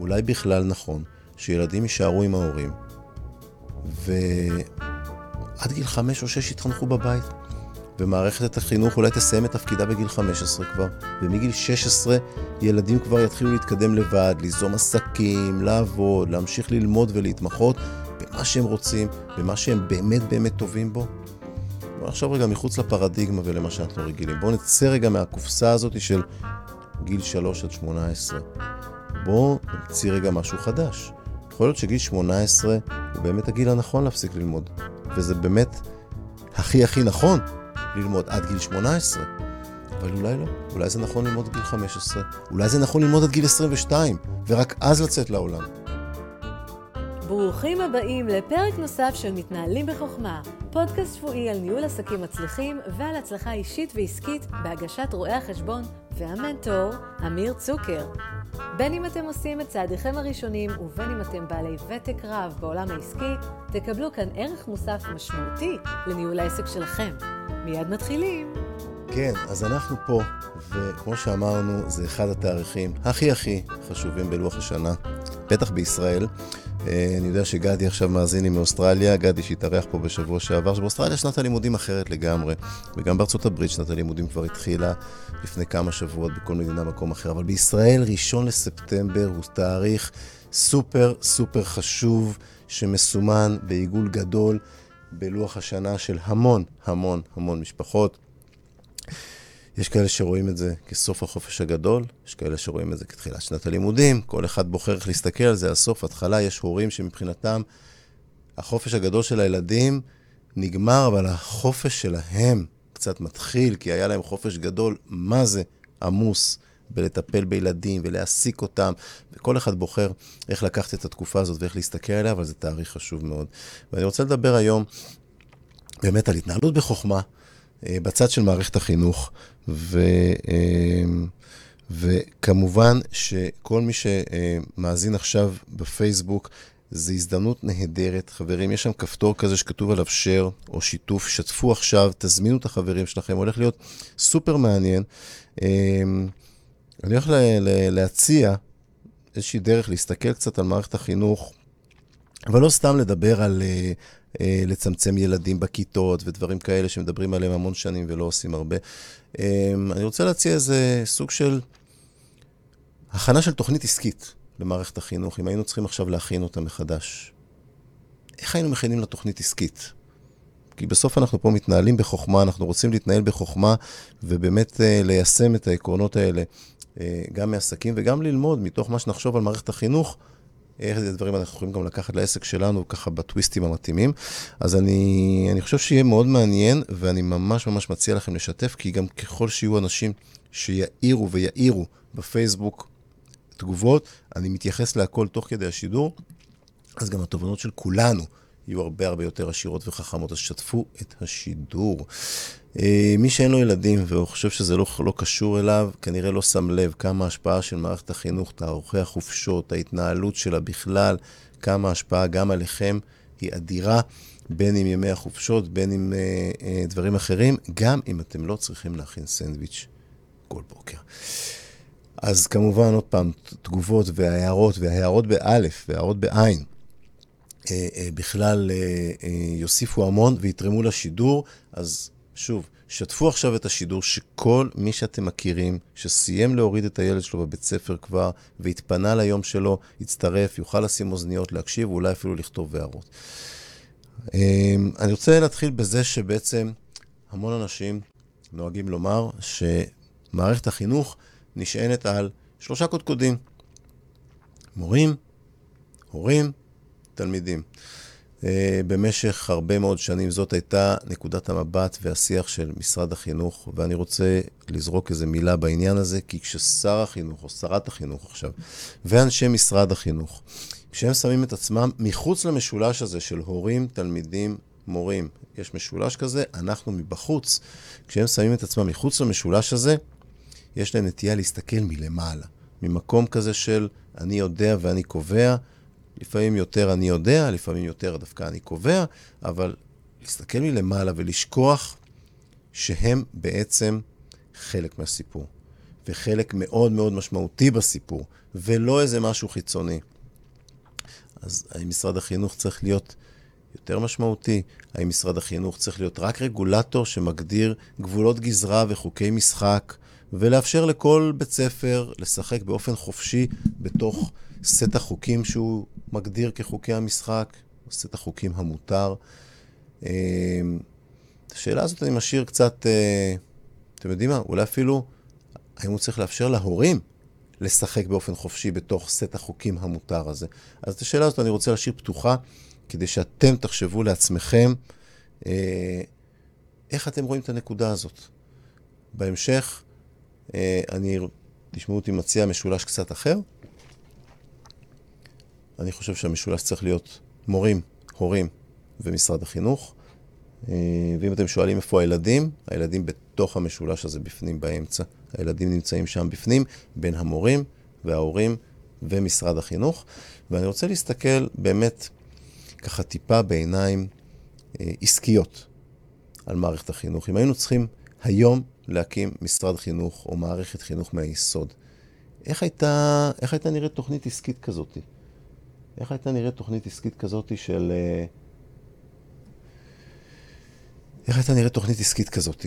אולי בכלל נכון שילדים יישארו עם ההורים, ועד גיל חמש או שש יתחנכו בבית. ומערכת החינוך אולי תסיים את תפקידה בגיל 15 כבר, ומגיל 16 ילדים כבר יתחילו להתקדם לבד, ליזום עסקים, לעבוד, להמשיך ללמוד ולהתמחות במה שהם רוצים, במה שהם באמת באמת טובים בו. בואו נחשוב רגע מחוץ לפרדיגמה ולמה שאנחנו רגילים. בואו נצא רגע מהקופסה הזאת של גיל 3 עד 18. בואו נמציא רגע משהו חדש. יכול להיות שגיל 18 הוא באמת הגיל הנכון להפסיק ללמוד, וזה באמת הכי הכי נכון ללמוד עד גיל 18. אבל אולי לא, אולי זה נכון ללמוד עד גיל 15, אולי זה נכון ללמוד עד גיל 22, ורק אז לצאת לעולם. ברוכים הבאים לפרק נוסף של מתנהלים בחוכמה, פודקאסט שבועי על ניהול עסקים מצליחים ועל הצלחה אישית ועסקית בהגשת רואי החשבון והמנטור, אמיר צוקר. בין אם אתם עושים את צעדיכם הראשונים ובין אם אתם בעלי ותק רב בעולם העסקי, תקבלו כאן ערך מוסף משמעותי לניהול העסק שלכם. מיד מתחילים. כן, אז אנחנו פה, וכמו שאמרנו, זה אחד התאריכים הכי הכי חשובים בלוח השנה, בטח בישראל. אה, אני יודע שגדי עכשיו מאזין לי מאוסטרליה, גדי שהתארח פה בשבוע שעבר, שבאוסטרליה שנת הלימודים אחרת לגמרי, וגם בארצות הברית שנת הלימודים כבר התחילה לפני כמה שבועות בכל מדינה מקום אחר, אבל בישראל ראשון לספטמבר הוא תאריך סופר סופר חשוב, שמסומן בעיגול גדול בלוח השנה של המון המון המון משפחות. יש כאלה שרואים את זה כסוף החופש הגדול, יש כאלה שרואים את זה כתחילת שנת הלימודים, כל אחד בוחר איך להסתכל על זה, הסוף, התחלה, יש הורים שמבחינתם החופש הגדול של הילדים נגמר, אבל החופש שלהם קצת מתחיל, כי היה להם חופש גדול, מה זה עמוס בלטפל בילדים ולהעסיק אותם, וכל אחד בוחר איך לקחת את התקופה הזאת ואיך להסתכל עליה, אבל זה תאריך חשוב מאוד. ואני רוצה לדבר היום באמת על התנהלות בחוכמה. אה, בצד של מערכת החינוך, ו, אה, וכמובן שכל מי שמאזין עכשיו בפייסבוק, זו הזדמנות נהדרת. חברים, יש שם כפתור כזה שכתוב עליו share או שיתוף, שתפו עכשיו, תזמינו את החברים שלכם, הולך להיות סופר מעניין. אה, אני הולך להציע איזושהי דרך להסתכל קצת על מערכת החינוך, אבל לא סתם לדבר על לצמצם ילדים בכיתות ודברים כאלה שמדברים עליהם המון שנים ולא עושים הרבה. אה, אני רוצה להציע איזה סוג של הכנה של תוכנית עסקית למערכת החינוך, אם היינו צריכים עכשיו להכין אותה מחדש. איך היינו מכינים לתוכנית עסקית? כי בסוף אנחנו פה מתנהלים בחוכמה, אנחנו רוצים להתנהל בחוכמה ובאמת uh, ליישם את העקרונות האלה uh, גם מעסקים וגם ללמוד מתוך מה שנחשוב על מערכת החינוך, איך את הדברים אנחנו יכולים גם לקחת לעסק שלנו, ככה בטוויסטים המתאימים. אז אני, אני חושב שיהיה מאוד מעניין, ואני ממש ממש מציע לכם לשתף, כי גם ככל שיהיו אנשים שיעירו ויעירו בפייסבוק תגובות, אני מתייחס להכל תוך כדי השידור, אז גם התובנות של כולנו יהיו הרבה הרבה יותר עשירות וחכמות, אז שתפו את השידור. אה, מי שאין לו ילדים והוא חושב שזה לא, לא קשור אליו, כנראה לא שם לב כמה השפעה של מערכת החינוך, תערוכי החופשות, ההתנהלות שלה בכלל, כמה השפעה גם עליכם היא אדירה, בין אם ימי החופשות, בין אם אה, אה, דברים אחרים, גם אם אתם לא צריכים להכין סנדוויץ' כל בוקר. אז כמובן, עוד פעם, תגובות והערות, והערות באלף והערות בעין. אה, אה, בכלל אה, יוסיפו המון ויתרמו לשידור, אז שוב, שתפו עכשיו את השידור שכל מי שאתם מכירים, שסיים להוריד את הילד שלו בבית ספר כבר, והתפנה ליום שלו, יצטרף, יוכל לשים אוזניות, להקשיב, ואולי אפילו לכתוב הערות. אני רוצה להתחיל בזה שבעצם המון אנשים נוהגים לומר שמערכת החינוך נשענת על שלושה קודקודים. מורים, הורים, תלמידים. אה, במשך הרבה מאוד שנים זאת הייתה נקודת המבט והשיח של משרד החינוך, ואני רוצה לזרוק איזה מילה בעניין הזה, כי כששר החינוך, או שרת החינוך עכשיו, ואנשי משרד החינוך, כשהם שמים את עצמם מחוץ למשולש הזה של הורים, תלמידים, מורים, יש משולש כזה, אנחנו מבחוץ, כשהם שמים את עצמם מחוץ למשולש הזה, יש להם נטייה להסתכל מלמעלה, ממקום כזה של אני יודע ואני קובע, לפעמים יותר אני יודע, לפעמים יותר דווקא אני קובע, אבל להסתכל מלמעלה ולשכוח שהם בעצם חלק מהסיפור. וחלק מאוד מאוד משמעותי בסיפור, ולא איזה משהו חיצוני. אז האם משרד החינוך צריך להיות יותר משמעותי? האם משרד החינוך צריך להיות רק רגולטור שמגדיר גבולות גזרה וחוקי משחק, ולאפשר לכל בית ספר לשחק באופן חופשי בתוך סט החוקים שהוא מגדיר כחוקי המשחק, סט החוקים המותר? אמ, את השאלה הזאת אני משאיר קצת, אה, אתם יודעים מה? אולי אפילו, האם הוא צריך לאפשר להורים לשחק באופן חופשי בתוך סט החוקים המותר הזה? אז את השאלה הזאת אני רוצה להשאיר פתוחה, כדי שאתם תחשבו לעצמכם אה, איך אתם רואים את הנקודה הזאת. בהמשך, אה, אני, תשמעו אותי מציע משולש קצת אחר. אני חושב שהמשולש צריך להיות מורים, הורים ומשרד החינוך. אה, ואם אתם שואלים איפה הילדים, הילדים בתוך המשולש הזה בפנים באמצע. הילדים נמצאים שם בפנים, בין המורים וההורים ומשרד החינוך. ואני רוצה להסתכל באמת ככה טיפה בעיניים אה, עסקיות על מערכת החינוך. אם היינו צריכים היום להקים משרד חינוך או מערכת חינוך מהיסוד, איך הייתה, איך הייתה נראית תוכנית עסקית כזאת? איך הייתה נראית תוכנית עסקית כזאת של... אה, איך הייתה נראית תוכנית עסקית כזאת?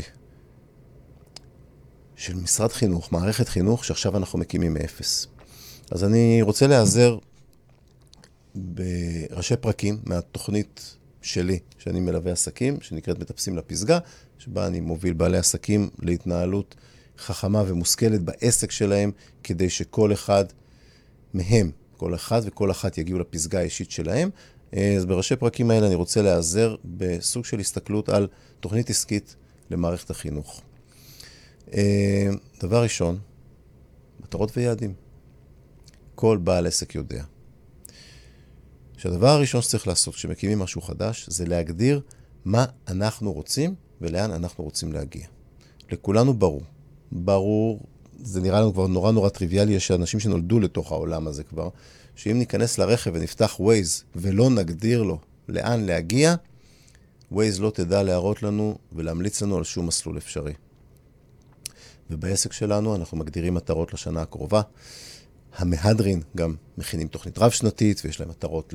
של משרד חינוך, מערכת חינוך, שעכשיו אנחנו מקימים מאפס. אז אני רוצה להיעזר בראשי פרקים מהתוכנית שלי, שאני מלווה עסקים, שנקראת מטפסים לפסגה, שבה אני מוביל בעלי עסקים להתנהלות חכמה ומושכלת בעסק שלהם, כדי שכל אחד מהם, כל אחד וכל אחת יגיעו לפסגה האישית שלהם. אז בראשי פרקים האלה אני רוצה להיעזר בסוג של הסתכלות על תוכנית עסקית למערכת החינוך. דבר ראשון, מטרות ויעדים. כל בעל עסק יודע שהדבר הראשון שצריך לעשות כשמקימים משהו חדש, זה להגדיר מה אנחנו רוצים ולאן אנחנו רוצים להגיע. לכולנו ברור. ברור, זה נראה לנו כבר נורא נורא טריוויאלי, יש אנשים שנולדו לתוך העולם הזה כבר, שאם ניכנס לרכב ונפתח Waze ולא נגדיר לו לאן להגיע, Waze לא תדע להראות לנו ולהמליץ לנו על שום מסלול אפשרי. ובעסק שלנו אנחנו מגדירים מטרות לשנה הקרובה. המהדרין גם מכינים תוכנית רב-שנתית, ויש להם מטרות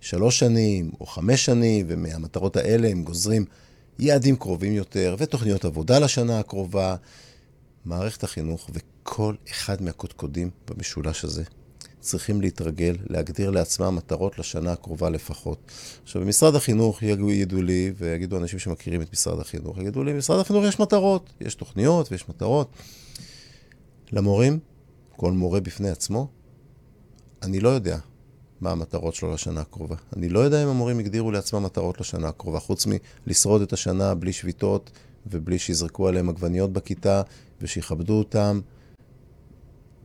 לשלוש שנים או חמש שנים, ומהמטרות האלה הם גוזרים יעדים קרובים יותר, ותוכניות עבודה לשנה הקרובה. מערכת החינוך וכל אחד מהקודקודים במשולש הזה צריכים להתרגל, להגדיר לעצמם מטרות לשנה הקרובה לפחות. עכשיו, במשרד החינוך יגידו לי, ויגידו אנשים שמכירים את משרד החינוך, יגידו לי, במשרד החינוך יש מטרות, יש תוכניות ויש מטרות. למורים, כל מורה בפני עצמו, אני לא יודע מה המטרות שלו לשנה הקרובה. אני לא יודע אם המורים הגדירו לעצמם מטרות לשנה הקרובה, חוץ מלשרוד את השנה בלי שביתות ובלי שיזרקו עליהם עגבניות בכיתה ושיכבדו אותם.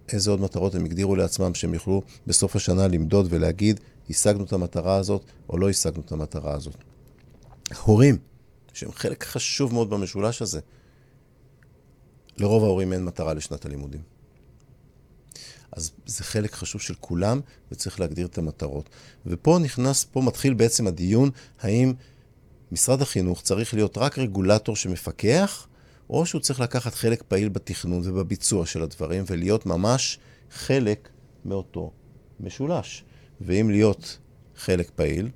איזה עוד מטרות הם הגדירו לעצמם שהם יוכלו בסוף השנה למדוד ולהגיד, השגנו את המטרה הזאת או לא השגנו את המטרה הזאת. הורים, שהם חלק חשוב מאוד במשולש הזה, לרוב ההורים אין מטרה לשנת הלימודים. אז זה חלק חשוב של כולם, וצריך להגדיר את המטרות. ופה נכנס, פה מתחיל בעצם הדיון, האם משרד החינוך צריך להיות רק רגולטור שמפקח, או שהוא צריך לקחת חלק פעיל בתכנון ובביצוע של הדברים, ולהיות ממש חלק מאותו משולש. ואם להיות חלק פעיל,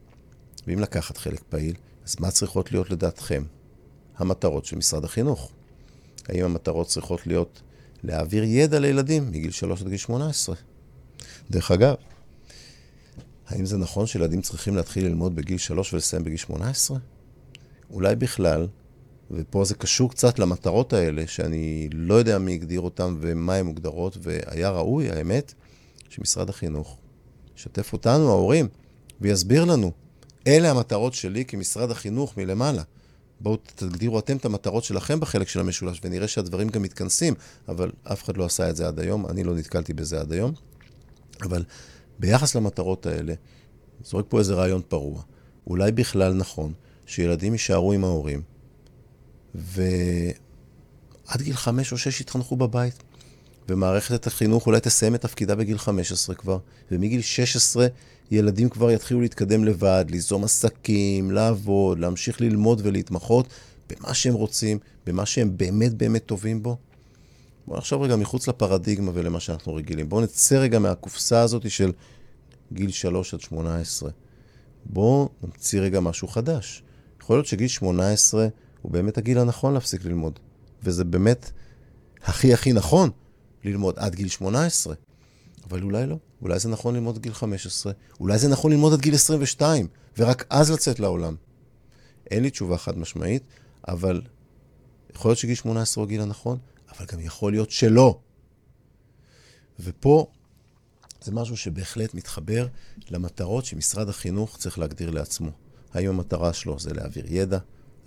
ואם לקחת חלק פעיל, אז מה צריכות להיות לדעתכם המטרות של משרד החינוך? האם המטרות צריכות להיות להעביר ידע לילדים מגיל 3 עד גיל 18. דרך אגב, האם זה נכון שילדים צריכים להתחיל ללמוד בגיל 3 ולסיים בגיל 18? אולי בכלל, ופה זה קשור קצת למטרות האלה, שאני לא יודע מי הגדיר אותן ומה הן מוגדרות, והיה ראוי, האמת, שמשרד החינוך ישתף אותנו, ההורים, ויסביר לנו, אלה המטרות שלי כמשרד החינוך מלמעלה. בואו תגדירו אתם את המטרות שלכם בחלק של המשולש, ונראה שהדברים גם מתכנסים, אבל אף אחד לא עשה את זה עד היום, אני לא נתקלתי בזה עד היום. אבל ביחס למטרות האלה, זורק פה איזה רעיון פרוע. אולי בכלל נכון שילדים יישארו עם ההורים, ועד גיל חמש או שש יתחנכו בבית. ומערכת החינוך אולי תסיים את תפקידה בגיל 15 כבר, ומגיל 16 ילדים כבר יתחילו להתקדם לבד, ליזום עסקים, לעבוד, להמשיך ללמוד ולהתמחות במה שהם רוצים, במה שהם באמת באמת טובים בו. בואו נחשוב רגע מחוץ לפרדיגמה ולמה שאנחנו רגילים. בואו נצא רגע מהקופסה הזאת של גיל 3 עד 18. בואו נמציא רגע משהו חדש. יכול להיות שגיל 18 הוא באמת הגיל הנכון להפסיק ללמוד. וזה באמת הכי הכי נכון ללמוד עד גיל 18. אבל אולי לא. אולי זה נכון ללמוד עד גיל 15. אולי זה נכון ללמוד עד גיל 22, ורק אז לצאת לעולם. אין לי תשובה חד משמעית, אבל יכול להיות שגיל 18 הוא הגיל הנכון, אבל גם יכול להיות שלא. ופה זה משהו שבהחלט מתחבר למטרות שמשרד החינוך צריך להגדיר לעצמו. האם המטרה שלו זה להעביר ידע?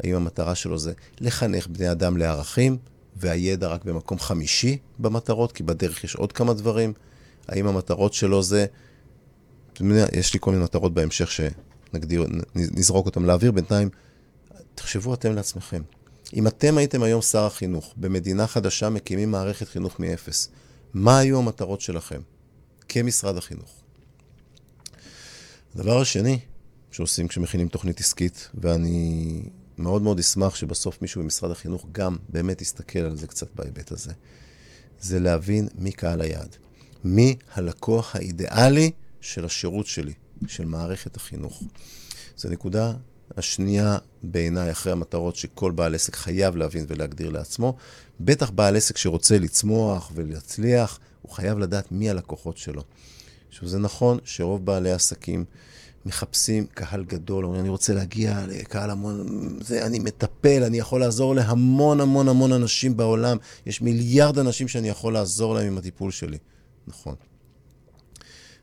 האם המטרה שלו זה לחנך בני אדם לערכים, והידע רק במקום חמישי במטרות, כי בדרך יש עוד כמה דברים? האם המטרות שלו זה... יש לי כל מיני מטרות בהמשך שנגדיר, נזרוק אותם לאוויר. בינתיים, תחשבו אתם לעצמכם. אם אתם הייתם היום שר החינוך, במדינה חדשה מקימים מערכת חינוך מאפס, מה היו המטרות שלכם כמשרד החינוך? הדבר השני שעושים כשמכינים תוכנית עסקית, ואני מאוד מאוד אשמח שבסוף מישהו במשרד החינוך גם באמת יסתכל על זה קצת בהיבט הזה, זה להבין מי קהל היעד. מי הלקוח האידיאלי של השירות שלי, של מערכת החינוך. זו נקודה השנייה בעיניי, אחרי המטרות שכל בעל עסק חייב להבין ולהגדיר לעצמו. בטח בעל עסק שרוצה לצמוח ולהצליח, הוא חייב לדעת מי הלקוחות שלו. עכשיו, זה נכון שרוב בעלי עסקים מחפשים קהל גדול, אומרים, אני רוצה להגיע לקהל המון, זה, אני מטפל, אני יכול לעזור להמון המון המון אנשים בעולם. יש מיליארד אנשים שאני יכול לעזור להם עם הטיפול שלי. נכון.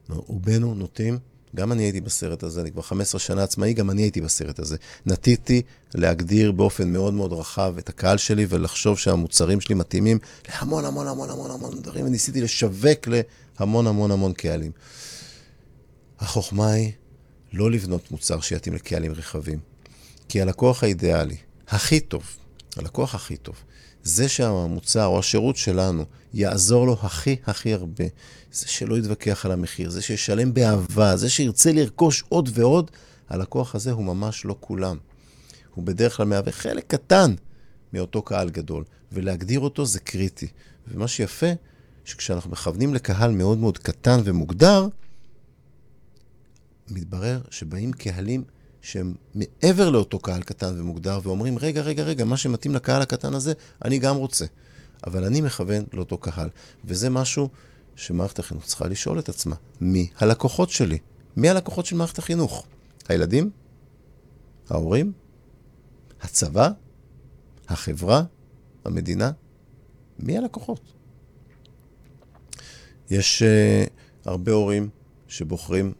רובנו נוטים, גם אני הייתי בסרט הזה, אני כבר 15 שנה עצמאי, גם אני הייתי בסרט הזה. נטיתי להגדיר באופן מאוד מאוד רחב את הקהל שלי ולחשוב שהמוצרים שלי מתאימים להמון המון המון המון המון דברים, וניסיתי לשווק להמון המון המון קהלים. החוכמה היא לא לבנות מוצר שיתאים לקהלים רחבים, כי הלקוח האידיאלי, הכי טוב, הלקוח הכי טוב, זה שהמוצר או השירות שלנו יעזור לו הכי הכי הרבה, זה שלא יתווכח על המחיר, זה שישלם באהבה, זה שירצה לרכוש עוד ועוד, הלקוח הזה הוא ממש לא כולם. הוא בדרך כלל מהווה חלק קטן מאותו קהל גדול, ולהגדיר אותו זה קריטי. ומה שיפה, שכשאנחנו מכוונים לקהל מאוד מאוד קטן ומוגדר, מתברר שבאים קהלים שהם מעבר לאותו קהל קטן ומוגדר, ואומרים, רגע, רגע, רגע, מה שמתאים לקהל הקטן הזה, אני גם רוצה. אבל אני מכוון לאותו קהל. וזה משהו שמערכת החינוך צריכה לשאול את עצמה, מי הלקוחות שלי? מי הלקוחות של מערכת החינוך? הילדים? ההורים? הצבא? החברה? המדינה? מי הלקוחות? יש uh, הרבה הורים שבוחרים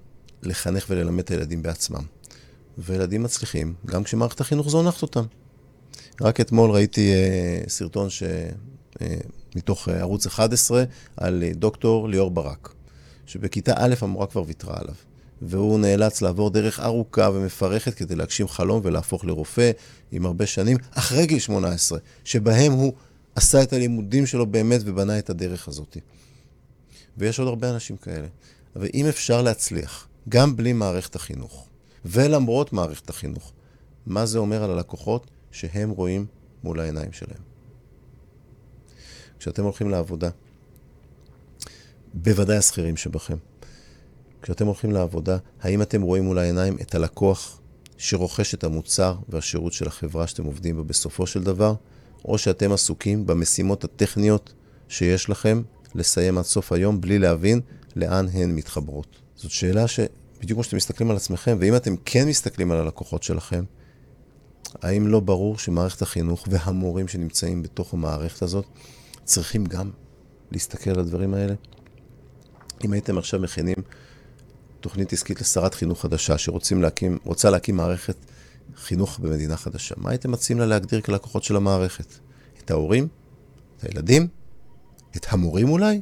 לחנך וללמד את הילדים בעצמם. וילדים מצליחים, גם כשמערכת החינוך זונחת אותם. רק אתמול ראיתי uh, סרטון ש... Uh, מתוך uh, ערוץ 11 על uh, דוקטור ליאור ברק, שבכיתה א' המורה כבר ויתרה עליו, והוא נאלץ לעבור דרך ארוכה ומפרכת כדי להגשים חלום ולהפוך לרופא עם הרבה שנים, אחרי גיל 18, שבהם הוא עשה את הלימודים שלו באמת ובנה את הדרך הזאת. ויש עוד הרבה אנשים כאלה. אבל אם אפשר להצליח, גם בלי מערכת החינוך, ולמרות מערכת החינוך. מה זה אומר על הלקוחות שהם רואים מול העיניים שלהם? כשאתם הולכים לעבודה, בוודאי השכירים שבכם, כשאתם הולכים לעבודה, האם אתם רואים מול העיניים את הלקוח שרוכש את המוצר והשירות של החברה שאתם עובדים בה בסופו של דבר, או שאתם עסוקים במשימות הטכניות שיש לכם לסיים עד סוף היום בלי להבין לאן הן מתחברות? זאת שאלה ש... בדיוק כמו שאתם מסתכלים על עצמכם, ואם אתם כן מסתכלים על הלקוחות שלכם, האם לא ברור שמערכת החינוך והמורים שנמצאים בתוך המערכת הזאת צריכים גם להסתכל על הדברים האלה? אם הייתם עכשיו מכינים תוכנית עסקית לשרת חינוך חדשה שרוצה להקים, להקים מערכת חינוך במדינה חדשה, מה הייתם מציעים לה להגדיר כלקוחות של המערכת? את ההורים? את הילדים? את המורים אולי?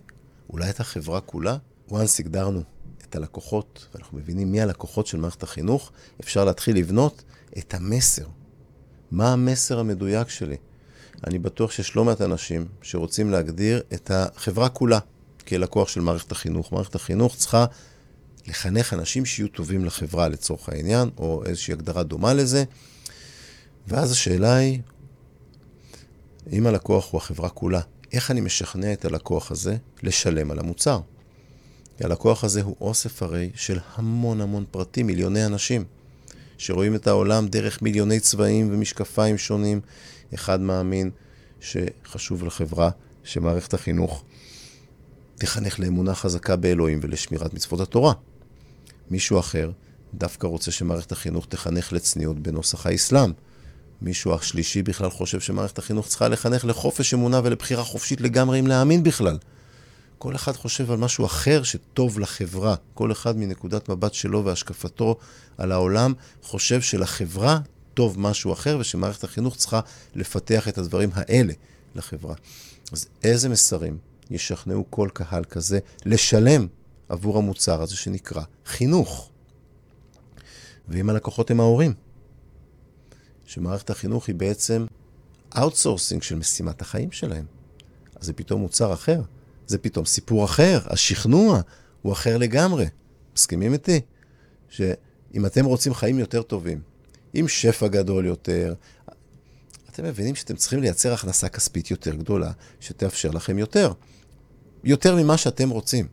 אולי את החברה כולה? once הגדרנו את הלקוחות, ואנחנו מבינים מי הלקוחות של מערכת החינוך, אפשר להתחיל לבנות את המסר. מה המסר המדויק שלי? אני בטוח שיש לא מעט אנשים שרוצים להגדיר את החברה כולה כלקוח של מערכת החינוך. מערכת החינוך צריכה לחנך אנשים שיהיו טובים לחברה לצורך העניין, או איזושהי הגדרה דומה לזה. ואז השאלה היא, אם הלקוח הוא החברה כולה, איך אני משכנע את הלקוח הזה לשלם על המוצר? כי הלקוח הזה הוא אוסף הרי של המון המון פרטים, מיליוני אנשים, שרואים את העולם דרך מיליוני צבעים ומשקפיים שונים. אחד מאמין שחשוב לחברה שמערכת החינוך תחנך לאמונה חזקה באלוהים ולשמירת מצוות התורה. מישהו אחר דווקא רוצה שמערכת החינוך תחנך לצניעות בנוסח האסלאם. מישהו השלישי בכלל חושב שמערכת החינוך צריכה לחנך לחופש אמונה ולבחירה חופשית לגמרי אם להאמין בכלל. כל אחד חושב על משהו אחר שטוב לחברה. כל אחד מנקודת מבט שלו והשקפתו על העולם חושב שלחברה טוב משהו אחר ושמערכת החינוך צריכה לפתח את הדברים האלה לחברה. אז איזה מסרים ישכנעו כל קהל כזה לשלם עבור המוצר הזה שנקרא חינוך? ואם הלקוחות הם ההורים, שמערכת החינוך היא בעצם outsourcing של משימת החיים שלהם. אז זה פתאום מוצר אחר, זה פתאום סיפור אחר, השכנוע הוא אחר לגמרי. מסכימים איתי? שאם אתם רוצים חיים יותר טובים, עם שפע גדול יותר, אתם מבינים שאתם צריכים לייצר הכנסה כספית יותר גדולה, שתאפשר לכם יותר. יותר ממה שאתם רוצים.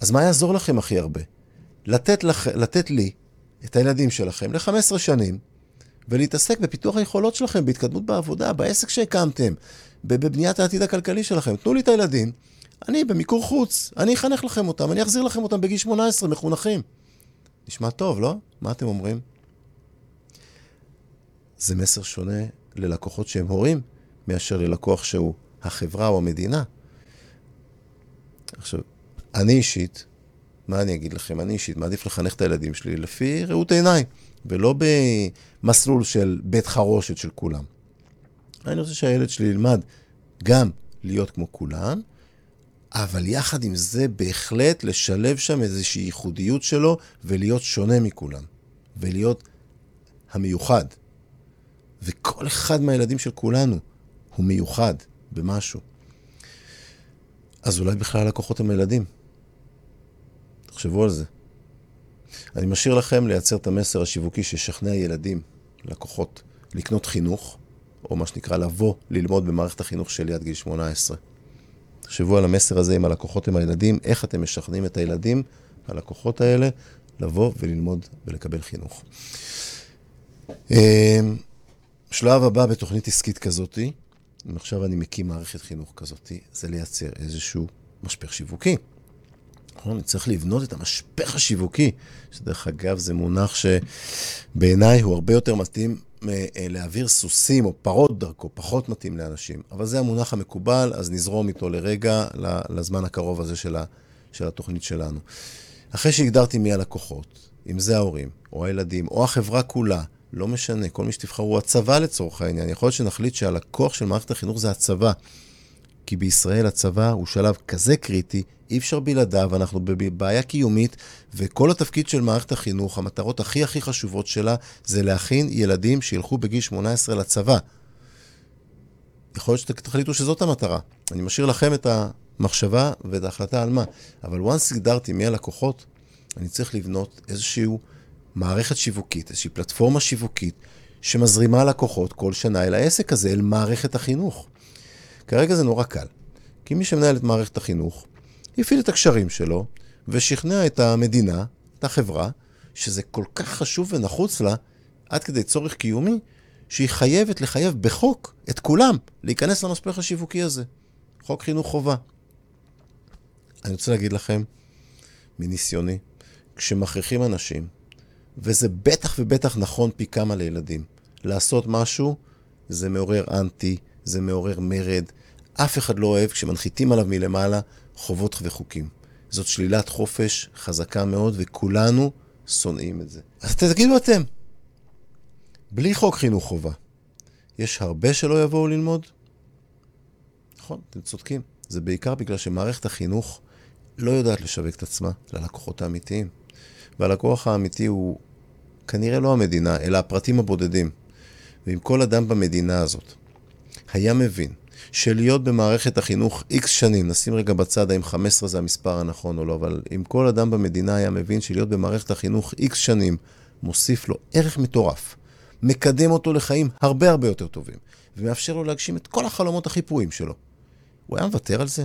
אז מה יעזור לכם הכי הרבה? לתת, לח... לתת לי את הילדים שלכם ל-15 שנים, ולהתעסק בפיתוח היכולות שלכם, בהתקדמות בעבודה, בעסק שהקמתם, בבניית העתיד הכלכלי שלכם. תנו לי את הילדים, אני במיקור חוץ, אני אחנך לכם אותם, אני אחזיר לכם אותם בגיל 18, מחונכים. נשמע טוב, לא? מה אתם אומרים? זה מסר שונה ללקוחות שהם הורים, מאשר ללקוח שהוא החברה או המדינה. עכשיו, אני אישית, מה אני אגיד לכם? אני אישית מעדיף לחנך את הילדים שלי לפי ראות עיניי, ולא במסלול של בית חרושת של כולם. אני רוצה שהילד שלי ילמד גם להיות כמו כולם, אבל יחד עם זה בהחלט לשלב שם איזושהי ייחודיות שלו ולהיות שונה מכולם, ולהיות המיוחד. וכל אחד מהילדים של כולנו הוא מיוחד במשהו. אז אולי בכלל הלקוחות הם ילדים. תחשבו על זה. אני משאיר לכם לייצר את המסר השיווקי שישכנע ילדים, לקוחות, לקנות חינוך, או מה שנקרא לבוא ללמוד במערכת החינוך שלי עד גיל 18. תחשבו על המסר הזה עם הלקוחות, עם הילדים, איך אתם משכנעים את הילדים, הלקוחות האלה, לבוא וללמוד ולקבל חינוך. אמ, שלב הבא בתוכנית עסקית כזאתי, אם עכשיו אני מקים מערכת חינוך כזאתי, זה לייצר איזשהו משפך שיווקי. נכון? אני צריך לבנות את המשפך השיווקי, שדרך אגב זה מונח שבעיניי הוא הרבה יותר מתאים להעביר סוסים או פרות דרכו, פחות מתאים לאנשים. אבל זה המונח המקובל, אז נזרום איתו לרגע, לזמן הקרוב הזה של, ה, של התוכנית שלנו. אחרי שהגדרתי מי הלקוחות, אם זה ההורים, או הילדים, או החברה כולה, לא משנה, כל מי שתבחרו, הצבא לצורך העניין. יכול להיות שנחליט שהלקוח של מערכת החינוך זה הצבא. כי בישראל הצבא הוא שלב כזה קריטי, אי אפשר בלעדיו, אנחנו בבעיה קיומית, וכל התפקיד של מערכת החינוך, המטרות הכי הכי חשובות שלה, זה להכין ילדים שילכו בגיל 18 לצבא. יכול להיות שתחליטו שזאת המטרה. אני משאיר לכם את המחשבה ואת ההחלטה על מה. אבל once הגדרתי מי הלקוחות, אני צריך לבנות איזושהי מערכת שיווקית, איזושהי פלטפורמה שיווקית, שמזרימה לקוחות כל שנה אל העסק הזה, אל מערכת החינוך. כרגע זה נורא קל, כי מי שמנהל את מערכת החינוך, הפעיל את הקשרים שלו, ושכנע את המדינה, את החברה, שזה כל כך חשוב ונחוץ לה, עד כדי צורך קיומי, שהיא חייבת לחייב בחוק את כולם להיכנס למספך השיווקי הזה. חוק חינוך חובה. אני רוצה להגיד לכם, מניסיוני, כשמכריחים אנשים, וזה בטח ובטח נכון פי כמה לילדים, לעשות משהו, זה מעורר אנטי, זה מעורר מרד. אף אחד לא אוהב כשמנחיתים עליו מלמעלה חובות וחוקים. זאת שלילת חופש חזקה מאוד, וכולנו שונאים את זה. אז תגידו אתם, בלי חוק חינוך חובה, יש הרבה שלא יבואו ללמוד? נכון, אתם צודקים. זה בעיקר בגלל שמערכת החינוך לא יודעת לשווק את עצמה ללקוחות האמיתיים. והלקוח האמיתי הוא כנראה לא המדינה, אלא הפרטים הבודדים. ואם כל אדם במדינה הזאת היה מבין שלהיות במערכת החינוך איקס שנים, נשים רגע בצד האם 15 זה המספר הנכון או לא, אבל אם כל אדם במדינה היה מבין שלהיות במערכת החינוך איקס שנים מוסיף לו ערך מטורף, מקדם אותו לחיים הרבה הרבה יותר טובים, ומאפשר לו להגשים את כל החלומות הכי פרועים שלו. הוא היה מוותר על זה?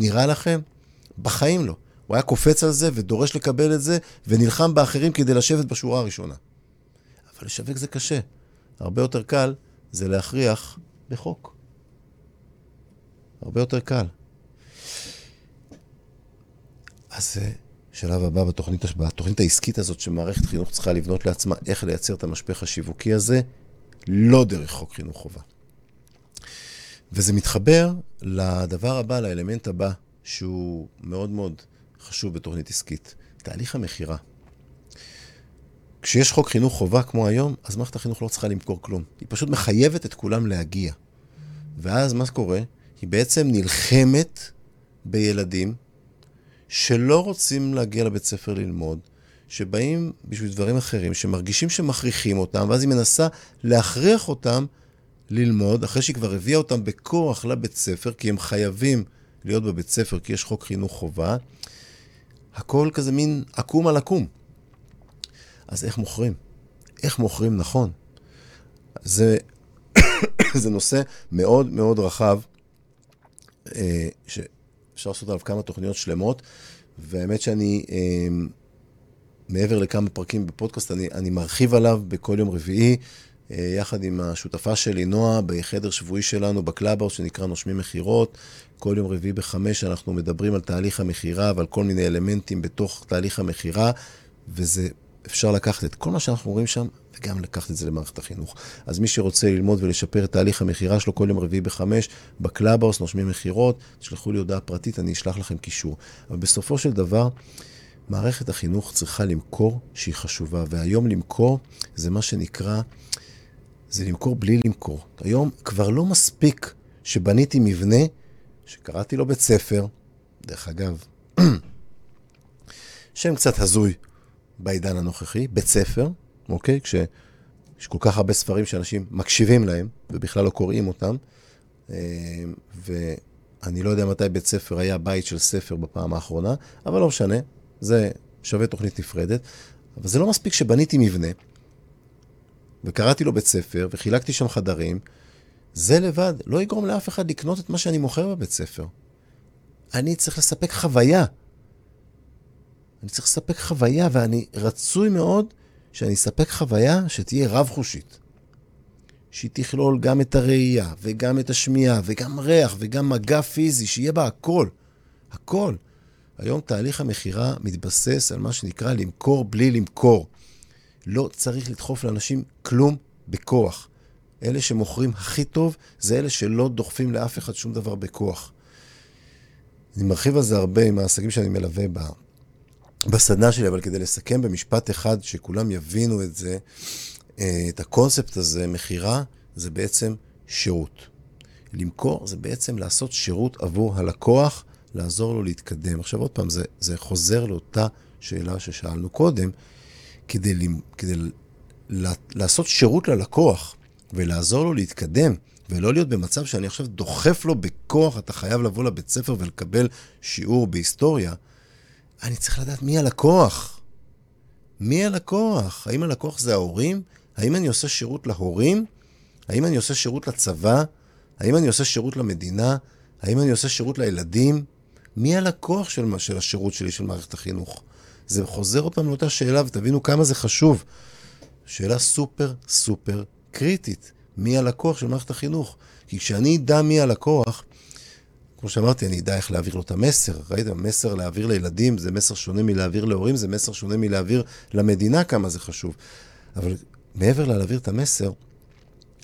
נראה לכם? בחיים לא. הוא היה קופץ על זה ודורש לקבל את זה, ונלחם באחרים כדי לשבת בשורה הראשונה. אבל לשווק זה קשה. הרבה יותר קל זה להכריח בחוק. הרבה יותר קל. אז זה שלב הבא בתוכנית, בתוכנית העסקית הזאת שמערכת חינוך צריכה לבנות לעצמה איך לייצר את המשפך השיווקי הזה, לא דרך חוק חינוך חובה. וזה מתחבר לדבר הבא, לאלמנט הבא, שהוא מאוד מאוד חשוב בתוכנית עסקית, תהליך המכירה. כשיש חוק חינוך חובה כמו היום, אז מערכת החינוך לא צריכה למכור כלום. היא פשוט מחייבת את כולם להגיע. ואז מה קורה? היא בעצם נלחמת בילדים שלא רוצים להגיע לבית ספר ללמוד, שבאים בשביל דברים אחרים, שמרגישים שמכריחים אותם, ואז היא מנסה להכריח אותם ללמוד, אחרי שהיא כבר הביאה אותם בכוח לבית ספר, כי הם חייבים להיות בבית ספר, כי יש חוק חינוך חובה. הכל כזה מין עקום על עקום. אז איך מוכרים? איך מוכרים נכון? זה, זה נושא מאוד מאוד רחב, אה, שאפשר לעשות עליו כמה תוכניות שלמות, והאמת שאני, אה, מעבר לכמה פרקים בפודקאסט, אני, אני מרחיב עליו בכל יום רביעי, אה, יחד עם השותפה שלי, נועה, בחדר שבועי שלנו ב Clubhouse, שנקרא נושמים מכירות. כל יום רביעי בחמש אנחנו מדברים על תהליך המכירה ועל כל מיני אלמנטים בתוך תהליך המכירה, וזה, אפשר לקחת את כל מה שאנחנו רואים שם, וגם לקחת את זה למערכת החינוך. אז מי שרוצה ללמוד ולשפר את תהליך המכירה שלו כל יום רביעי בחמש, ב Clubhouse, נושמים מכירות, תשלחו לי הודעה פרטית, אני אשלח לכם קישור. אבל בסופו של דבר, מערכת החינוך צריכה למכור שהיא חשובה, והיום למכור זה מה שנקרא, זה למכור בלי למכור. היום כבר לא מספיק שבניתי מבנה שקראתי לו בית ספר, דרך אגב, שם קצת הזוי בעידן הנוכחי, בית ספר, אוקיי? כשיש כל כך הרבה ספרים שאנשים מקשיבים להם ובכלל לא קוראים אותם, אה, ואני לא יודע מתי בית ספר היה בית של ספר בפעם האחרונה, אבל לא משנה, זה שווה תוכנית נפרדת. אבל זה לא מספיק שבניתי מבנה, וקראתי לו בית ספר, וחילקתי שם חדרים, זה לבד לא יגרום לאף אחד לקנות את מה שאני מוכר בבית ספר. אני צריך לספק חוויה. אני צריך לספק חוויה, ואני רצוי מאוד שאני אספק חוויה שתהיה רב-חושית. שהיא תכלול גם את הראייה, וגם את השמיעה, וגם ריח, וגם מגע פיזי, שיהיה בה הכל. הכל. היום תהליך המכירה מתבסס על מה שנקרא למכור בלי למכור. לא צריך לדחוף לאנשים כלום בכוח. אלה שמוכרים הכי טוב, זה אלה שלא דוחפים לאף אחד שום דבר בכוח. אני מרחיב על זה הרבה עם העסקים שאני מלווה ב... בסדנה שלי, אבל כדי לסכם במשפט אחד, שכולם יבינו את זה, אה, את הקונספט הזה, מכירה, זה בעצם שירות. למכור זה בעצם לעשות שירות עבור הלקוח, לעזור לו להתקדם. עכשיו עוד פעם, זה, זה חוזר לאותה שאלה ששאלנו קודם, כדי, כדי לעשות שירות ללקוח, ולעזור לו להתקדם, ולא להיות במצב שאני עכשיו דוחף לו בכוח, אתה חייב לבוא לבית ספר ולקבל שיעור בהיסטוריה, אני צריך לדעת מי הלקוח. מי הלקוח? האם הלקוח זה ההורים? האם אני עושה שירות להורים? האם אני עושה שירות לצבא? האם אני עושה שירות למדינה? האם אני עושה שירות לילדים? מי הלקוח של, של השירות שלי, של מערכת החינוך? זה חוזר אותם לאותה שאלה, ותבינו כמה זה חשוב. שאלה סופר סופר קריטית, מי הלקוח של מערכת החינוך. כי כשאני אדע מי הלקוח, כמו שאמרתי, אני אדע איך להעביר לו את המסר. ראיתם, מסר להעביר לילדים זה מסר שונה מלהעביר להורים, זה מסר שונה מלהעביר למדינה כמה זה חשוב. אבל מעבר ללהעביר את המסר,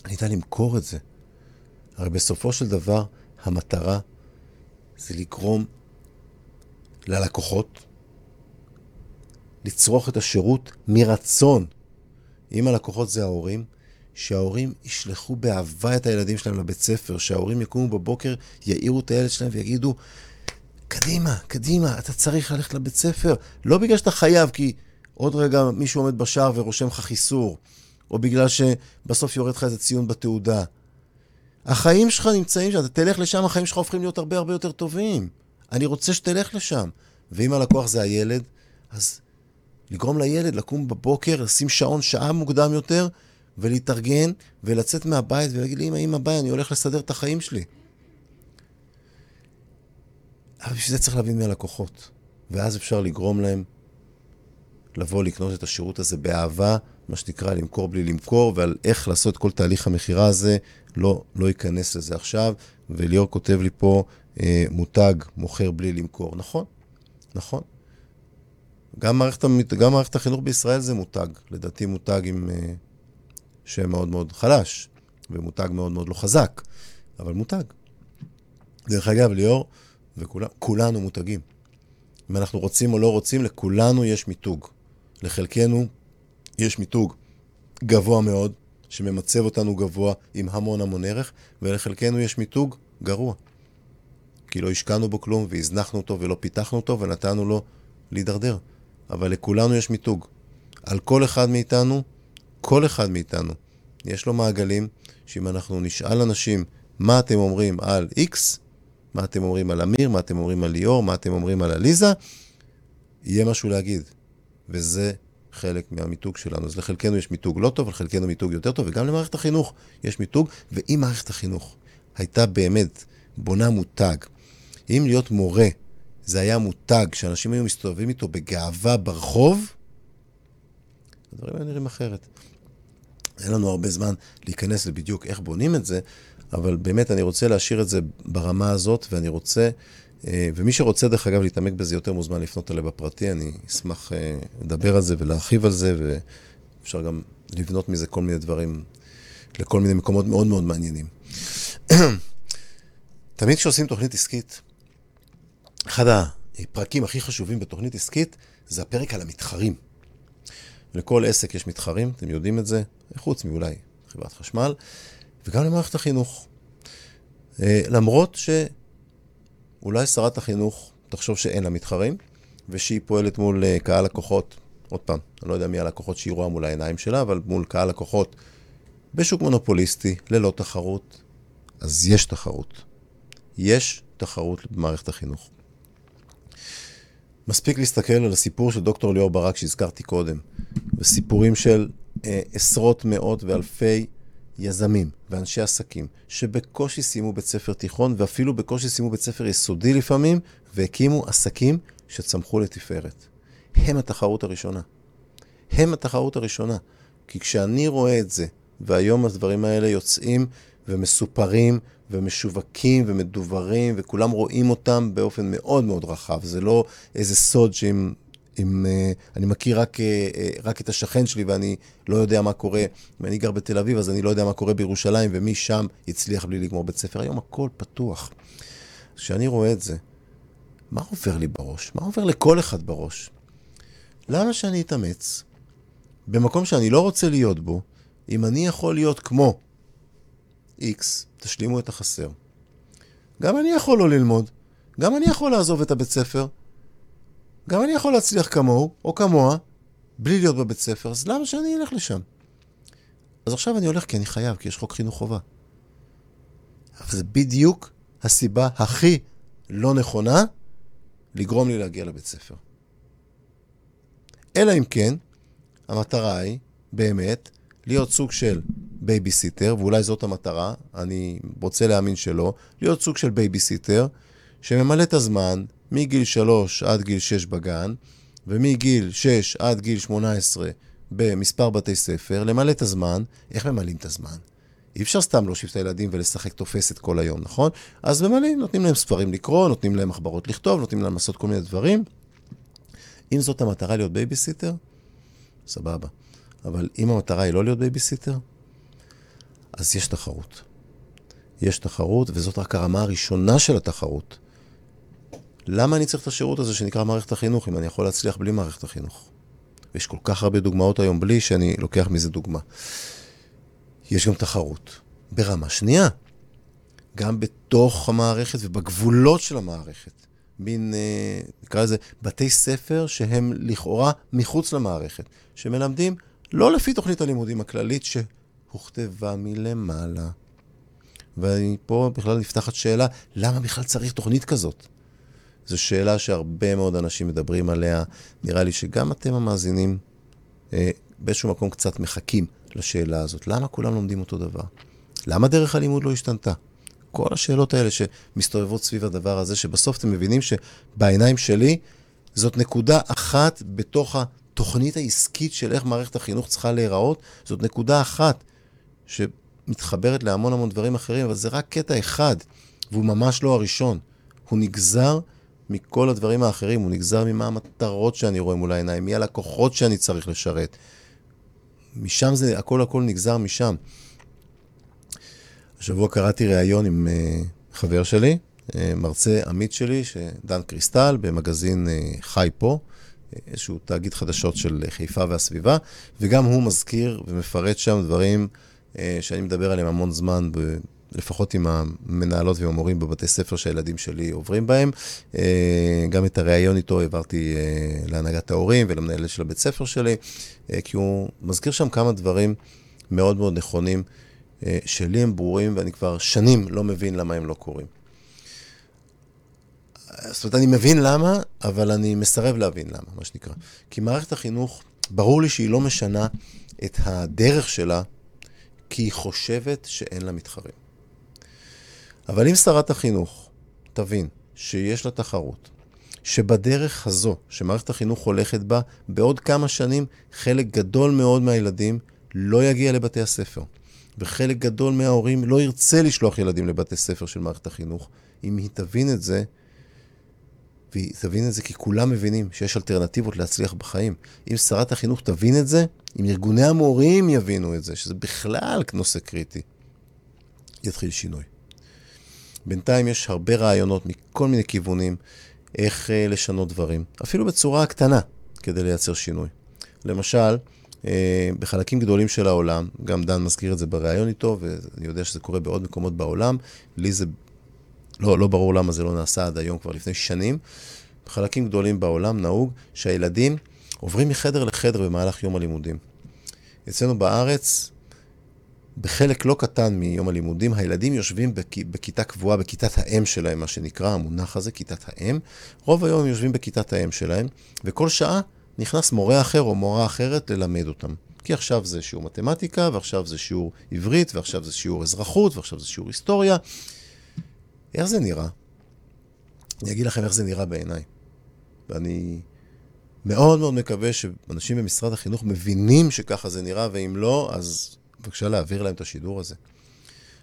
אני אדע למכור את זה. הרי בסופו של דבר, המטרה זה לגרום ללקוחות לצרוך את השירות מרצון. אם הלקוחות זה ההורים, שההורים ישלחו באהבה את הילדים שלהם לבית ספר, שההורים יקומו בבוקר, יעירו את הילד שלהם ויגידו, קדימה, קדימה, אתה צריך ללכת לבית ספר. לא בגלל שאתה חייב, כי עוד רגע מישהו עומד בשער ורושם לך חיסור, או בגלל שבסוף יורד לך איזה ציון בתעודה. החיים שלך נמצאים שם, אתה תלך לשם, החיים שלך הופכים להיות הרבה הרבה יותר טובים. אני רוצה שתלך לשם. ואם הלקוח זה הילד, אז לגרום לילד לקום בבוקר, לשים שעון שעה מוקדם יותר, ולהתארגן, ולצאת מהבית ולהגיד לי, אמא, ביי, אני הולך לסדר את החיים שלי. אבל בשביל זה צריך להבין מי הלקוחות. ואז אפשר לגרום להם לבוא לקנות את השירות הזה באהבה, מה שנקרא למכור בלי למכור, ועל איך לעשות כל תהליך המכירה הזה, לא, לא אכנס לזה עכשיו. וליאור כותב לי פה, אה, מותג מוכר בלי למכור. נכון, נכון. גם מערכת, גם מערכת החינוך בישראל זה מותג. לדעתי מותג עם אה, שם מאוד מאוד חלש, ומותג מאוד מאוד לא חזק, אבל מותג. דרך אגב, ליאור, וכולנו מותגים. אם אנחנו רוצים או לא רוצים, לכולנו יש מיתוג. לחלקנו יש מיתוג גבוה מאוד, שממצב אותנו גבוה עם המון המון ערך, ולחלקנו יש מיתוג גרוע. כי לא השקענו בו כלום, והזנחנו אותו ולא פיתחנו אותו, ונתנו לו להידרדר. אבל לכולנו יש מיתוג. על כל אחד מאיתנו, כל אחד מאיתנו, יש לו מעגלים, שאם אנחנו נשאל אנשים מה אתם אומרים על X, מה אתם אומרים על אמיר, מה אתם אומרים על ליאור, מה אתם אומרים על עליזה, יהיה משהו להגיד. וזה חלק מהמיתוג שלנו. אז לחלקנו יש מיתוג לא טוב, לחלקנו מיתוג יותר טוב, וגם למערכת החינוך יש מיתוג, ואם מערכת החינוך הייתה באמת בונה מותג, אם להיות מורה זה היה מותג שאנשים היו מסתובבים איתו בגאווה ברחוב, הדברים היו נראים אחרת. אין לנו הרבה זמן להיכנס לבדיוק איך בונים את זה, אבל באמת אני רוצה להשאיר את זה ברמה הזאת, ואני רוצה, אה, ומי שרוצה דרך אגב להתעמק בזה יותר מוזמן לפנות אליי בפרטי, אני אשמח אה, לדבר על זה ולהרחיב על זה, ואפשר גם לבנות מזה כל מיני דברים לכל מיני מקומות מאוד מאוד מעניינים. תמיד כשעושים תוכנית עסקית, אחד הפרקים הכי חשובים בתוכנית עסקית זה הפרק על המתחרים. לכל עסק יש מתחרים, אתם יודעים את זה, חוץ מאולי חברת חשמל, וגם למערכת החינוך. אה, למרות שאולי שרת החינוך תחשוב שאין לה מתחרים, ושהיא פועלת מול אה, קהל לקוחות, עוד פעם, אני לא יודע מי הלקוחות שהיא רואה מול העיניים שלה, אבל מול קהל לקוחות בשוק מונופוליסטי, ללא תחרות, אז יש תחרות. יש תחרות במערכת החינוך. מספיק להסתכל על הסיפור של דוקטור ליאור ברק שהזכרתי קודם, וסיפורים של אה, עשרות, מאות ואלפי יזמים ואנשי עסקים שבקושי סיימו בית ספר תיכון ואפילו בקושי סיימו בית ספר יסודי לפעמים, והקימו עסקים שצמחו לתפארת. הם התחרות הראשונה. הם התחרות הראשונה. כי כשאני רואה את זה, והיום הדברים האלה יוצאים ומסופרים ומשווקים ומדוברים, וכולם רואים אותם באופן מאוד מאוד רחב. זה לא איזה סוד שאם... אם, uh, אני מכיר רק, uh, רק את השכן שלי ואני לא יודע מה קורה, אם אני גר בתל אביב אז אני לא יודע מה קורה בירושלים ומי שם יצליח בלי לגמור בית ספר. היום הכל פתוח. כשאני רואה את זה, מה עובר לי בראש? מה עובר לכל אחד בראש? למה שאני אתאמץ במקום שאני לא רוצה להיות בו, אם אני יכול להיות כמו X, תשלימו את החסר. גם אני יכול לא ללמוד, גם אני יכול לעזוב את הבית ספר, גם אני יכול להצליח כמוהו, או כמוה, בלי להיות בבית ספר, אז למה שאני אלך לשם? אז עכשיו אני הולך כי אני חייב, כי יש חוק חינוך חובה. אבל זה בדיוק הסיבה הכי לא נכונה לגרום לי להגיע לבית ספר. אלא אם כן, המטרה היא באמת להיות סוג של בייביסיטר, ואולי זאת המטרה, אני רוצה להאמין שלא, להיות סוג של בייביסיטר שממלא את הזמן מגיל 3 עד גיל 6 בגן, ומגיל 6 עד גיל 18 במספר בתי ספר, למלא את הזמן. איך ממלאים את הזמן? אי אפשר סתם להושיב את הילדים ולשחק תופסת כל היום, נכון? אז ממלאים, נותנים להם ספרים לקרוא, נותנים להם מחברות לכתוב, נותנים להם לעשות כל מיני דברים. אם זאת המטרה להיות בייביסיטר, סבבה. אבל אם המטרה היא לא להיות בייביסיטר, אז יש תחרות. יש תחרות, וזאת רק הרמה הראשונה של התחרות. למה אני צריך את השירות הזה שנקרא מערכת החינוך, אם אני יכול להצליח בלי מערכת החינוך? ויש כל כך הרבה דוגמאות היום בלי שאני לוקח מזה דוגמה. יש גם תחרות ברמה שנייה, גם בתוך המערכת ובגבולות של המערכת. מין, אה, נקרא לזה, בתי ספר שהם לכאורה מחוץ למערכת, שמלמדים לא לפי תוכנית הלימודים הכללית שהוכתבה מלמעלה. ופה בכלל נפתחת שאלה, למה בכלל צריך תוכנית כזאת? זו שאלה שהרבה מאוד אנשים מדברים עליה. נראה לי שגם אתם המאזינים אה, באיזשהו מקום קצת מחכים לשאלה הזאת. למה כולם לומדים אותו דבר? למה דרך הלימוד לא השתנתה? כל השאלות האלה שמסתובבות סביב הדבר הזה, שבסוף אתם מבינים שבעיניים שלי, זאת נקודה אחת בתוך התוכנית העסקית של איך מערכת החינוך צריכה להיראות, זאת נקודה אחת שמתחברת להמון המון דברים אחרים, אבל זה רק קטע אחד, והוא ממש לא הראשון. הוא נגזר מכל הדברים האחרים, הוא נגזר ממה המטרות שאני רואה מול העיניים, מי הלקוחות שאני צריך לשרת. משם זה, הכל הכל נגזר משם. השבוע קראתי ראיון עם uh, חבר שלי, uh, מרצה עמית שלי, דן קריסטל, במגזין uh, חי פה, איזשהו תאגיד חדשות של חיפה והסביבה, וגם הוא מזכיר ומפרט שם דברים שאני מדבר עליהם המון זמן, לפחות עם המנהלות ועם המורים בבתי ספר שהילדים שלי עוברים בהם. Uh, גם את הראיון איתו העברתי uh, להנהגת ההורים ולמנהלת של הבית ספר שלי, uh, כי הוא מזכיר שם כמה דברים מאוד מאוד נכונים. אה, שלי הם ברורים ואני כבר שנים לא מבין למה הם לא קורים. זאת אומרת, אני מבין למה, אבל אני מסרב להבין למה, מה שנקרא. כי מערכת החינוך, ברור לי שהיא לא משנה את הדרך שלה, כי היא חושבת שאין לה מתחרים. אבל אם שרת החינוך תבין שיש לה תחרות, שבדרך הזו, שמערכת החינוך הולכת בה, בעוד כמה שנים חלק גדול מאוד מהילדים לא יגיע לבתי הספר. וחלק גדול מההורים לא ירצה לשלוח ילדים לבתי ספר של מערכת החינוך. אם היא תבין את זה, והיא תבין את זה כי כולם מבינים שיש אלטרנטיבות להצליח בחיים. אם שרת החינוך תבין את זה, אם ארגוני המורים יבינו את זה, שזה בכלל נושא קריטי, יתחיל שינוי. בינתיים יש הרבה רעיונות מכל מיני כיוונים איך uh, לשנות דברים, אפילו בצורה קטנה, כדי לייצר שינוי. למשל, אה, בחלקים גדולים של העולם, גם דן מזכיר את זה בריאיון איתו, ואני יודע שזה קורה בעוד מקומות בעולם, לי זה לא, לא ברור למה זה לא נעשה עד היום, כבר לפני שנים. בחלקים גדולים בעולם נהוג שהילדים עוברים מחדר לחדר במהלך יום הלימודים. אצלנו בארץ, בחלק לא קטן מיום הלימודים, הילדים יושבים בכ... בכיתה קבועה, בכיתת האם שלהם, מה שנקרא, המונח הזה, כיתת האם. רוב היום הם יושבים בכיתת האם שלהם, וכל שעה נכנס מורה אחר או מורה אחרת ללמד אותם. כי עכשיו זה שיעור מתמטיקה, ועכשיו זה שיעור עברית, ועכשיו זה שיעור אזרחות, ועכשיו זה שיעור היסטוריה. איך זה נראה? אני אגיד לכם איך זה נראה בעיניי. ואני מאוד מאוד מקווה שאנשים במשרד החינוך מבינים שככה זה נראה, ואם לא, אז בבקשה להעביר להם את השידור הזה.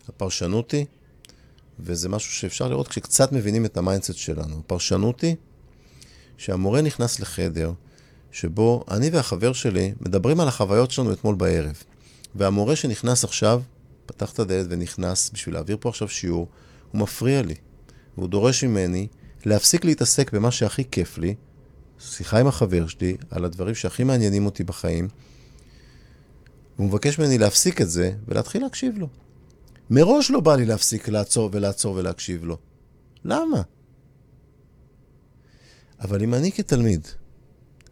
הפרשנות היא, וזה משהו שאפשר לראות כשקצת מבינים את ה mindset שלנו, הפרשנות היא שהמורה נכנס לחדר, שבו אני והחבר שלי מדברים על החוויות שלנו אתמול בערב. והמורה שנכנס עכשיו, פתח את הדלת ונכנס בשביל להעביר פה עכשיו שיעור, הוא מפריע לי. והוא דורש ממני להפסיק להתעסק במה שהכי כיף לי, שיחה עם החבר שלי, על הדברים שהכי מעניינים אותי בחיים, והוא מבקש ממני להפסיק את זה ולהתחיל להקשיב לו. מראש לא בא לי להפסיק לעצור ולעצור ולהקשיב לו. למה? אבל אם אני כתלמיד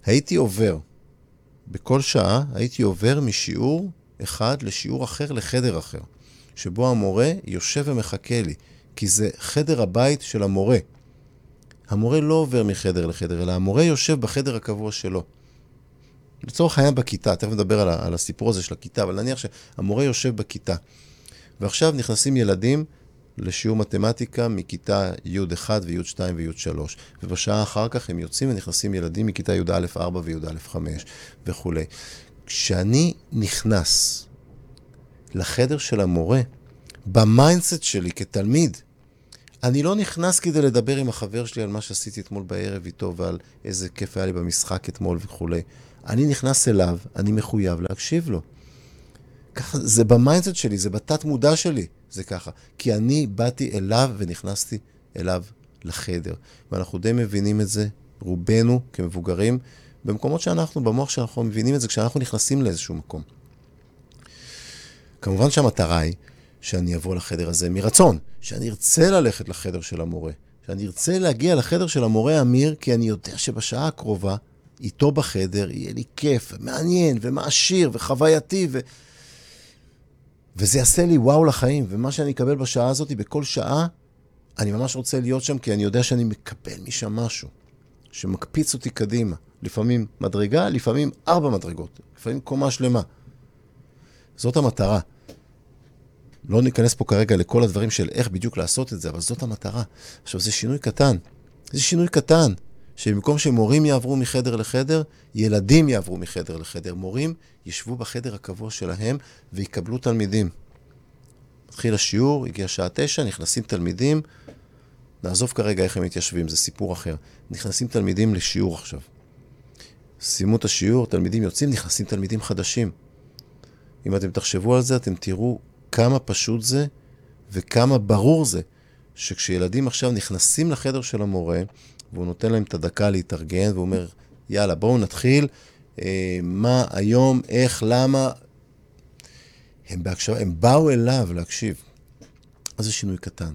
הייתי עובר, בכל שעה הייתי עובר משיעור אחד לשיעור אחר לחדר אחר, שבו המורה יושב ומחכה לי, כי זה חדר הבית של המורה. המורה לא עובר מחדר לחדר, אלא המורה יושב בחדר הקבוע שלו. לצורך העניין בכיתה, תכף נדבר על, על הסיפור הזה של הכיתה, אבל נניח שהמורה יושב בכיתה, ועכשיו נכנסים ילדים לשיעור מתמטיקה מכיתה י'1 וי'2 וי'3, ובשעה אחר כך הם יוצאים ונכנסים ילדים מכיתה י"א4 וי"א5 וכולי. כשאני נכנס לחדר של המורה, ב mindset שלי כתלמיד, אני לא נכנס כדי לדבר עם החבר שלי על מה שעשיתי אתמול בערב איתו ועל איזה כיף היה לי במשחק אתמול וכולי. אני נכנס אליו, אני מחויב להקשיב לו. ככה, זה ב mindset שלי, זה בתת מודע שלי. זה ככה. כי אני באתי אליו ונכנסתי אליו לחדר. ואנחנו די מבינים את זה, רובנו כמבוגרים, במקומות שאנחנו, במוח שאנחנו מבינים את זה כשאנחנו נכנסים לאיזשהו מקום. כמובן שהמטרה היא שאני אבוא לחדר הזה מרצון, שאני ארצה ללכת לחדר של המורה, שאני ארצה להגיע לחדר של המורה אמיר, כי אני יודע שבשעה הקרובה, איתו בחדר, יהיה לי כיף, מעניין, ומעשיר, וחווייתי, ו... וזה יעשה לי וואו לחיים, ומה שאני אקבל בשעה הזאת, בכל שעה, אני ממש רוצה להיות שם, כי אני יודע שאני מקבל משם משהו שמקפיץ אותי קדימה. לפעמים מדרגה, לפעמים ארבע מדרגות, לפעמים קומה שלמה. זאת המטרה. לא ניכנס פה כרגע לכל הדברים של איך בדיוק לעשות את זה, אבל זאת המטרה. עכשיו, זה שינוי קטן. זה שינוי קטן, שבמקום שמורים יעברו מחדר לחדר, ילדים יעברו מחדר לחדר. מורים ישבו בחדר הקבוע שלהם ויקבלו תלמידים. מתחיל השיעור, הגיע שעה תשע, נכנסים תלמידים, נעזוב כרגע איך הם מתיישבים, זה סיפור אחר. נכנסים תלמידים לשיעור עכשיו. סיימו את השיעור, תלמידים יוצאים, נכנסים תלמידים חדשים. אם אתם תחשבו על זה, אתם תראו כמה פשוט זה וכמה ברור זה שכשילדים עכשיו נכנסים לחדר של המורה, והוא נותן להם את הדקה להתארגן, והוא אומר, יאללה, בואו נתחיל, אה, מה היום, איך, למה. הם, בהקשב, הם באו אליו להקשיב. אז זה שינוי קטן.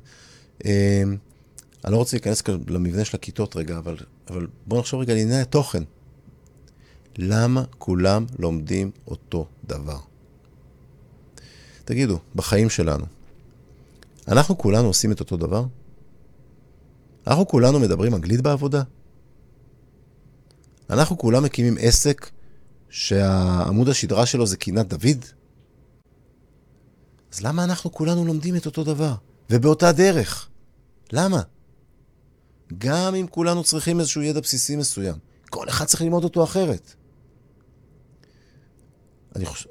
אה, אני לא רוצה להיכנס כאן למבנה של הכיתות רגע, אבל, אבל בואו נחשוב רגע על ענייני התוכן. למה כולם לומדים אותו דבר? תגידו, בחיים שלנו, אנחנו כולנו עושים את אותו דבר? אנחנו כולנו מדברים אנגלית בעבודה? אנחנו כולם מקימים עסק שהעמוד השדרה שלו זה קינת דוד? אז למה אנחנו כולנו לומדים את אותו דבר? ובאותה דרך? למה? גם אם כולנו צריכים איזשהו ידע בסיסי מסוים, כל אחד צריך ללמוד אותו אחרת. אני חושב,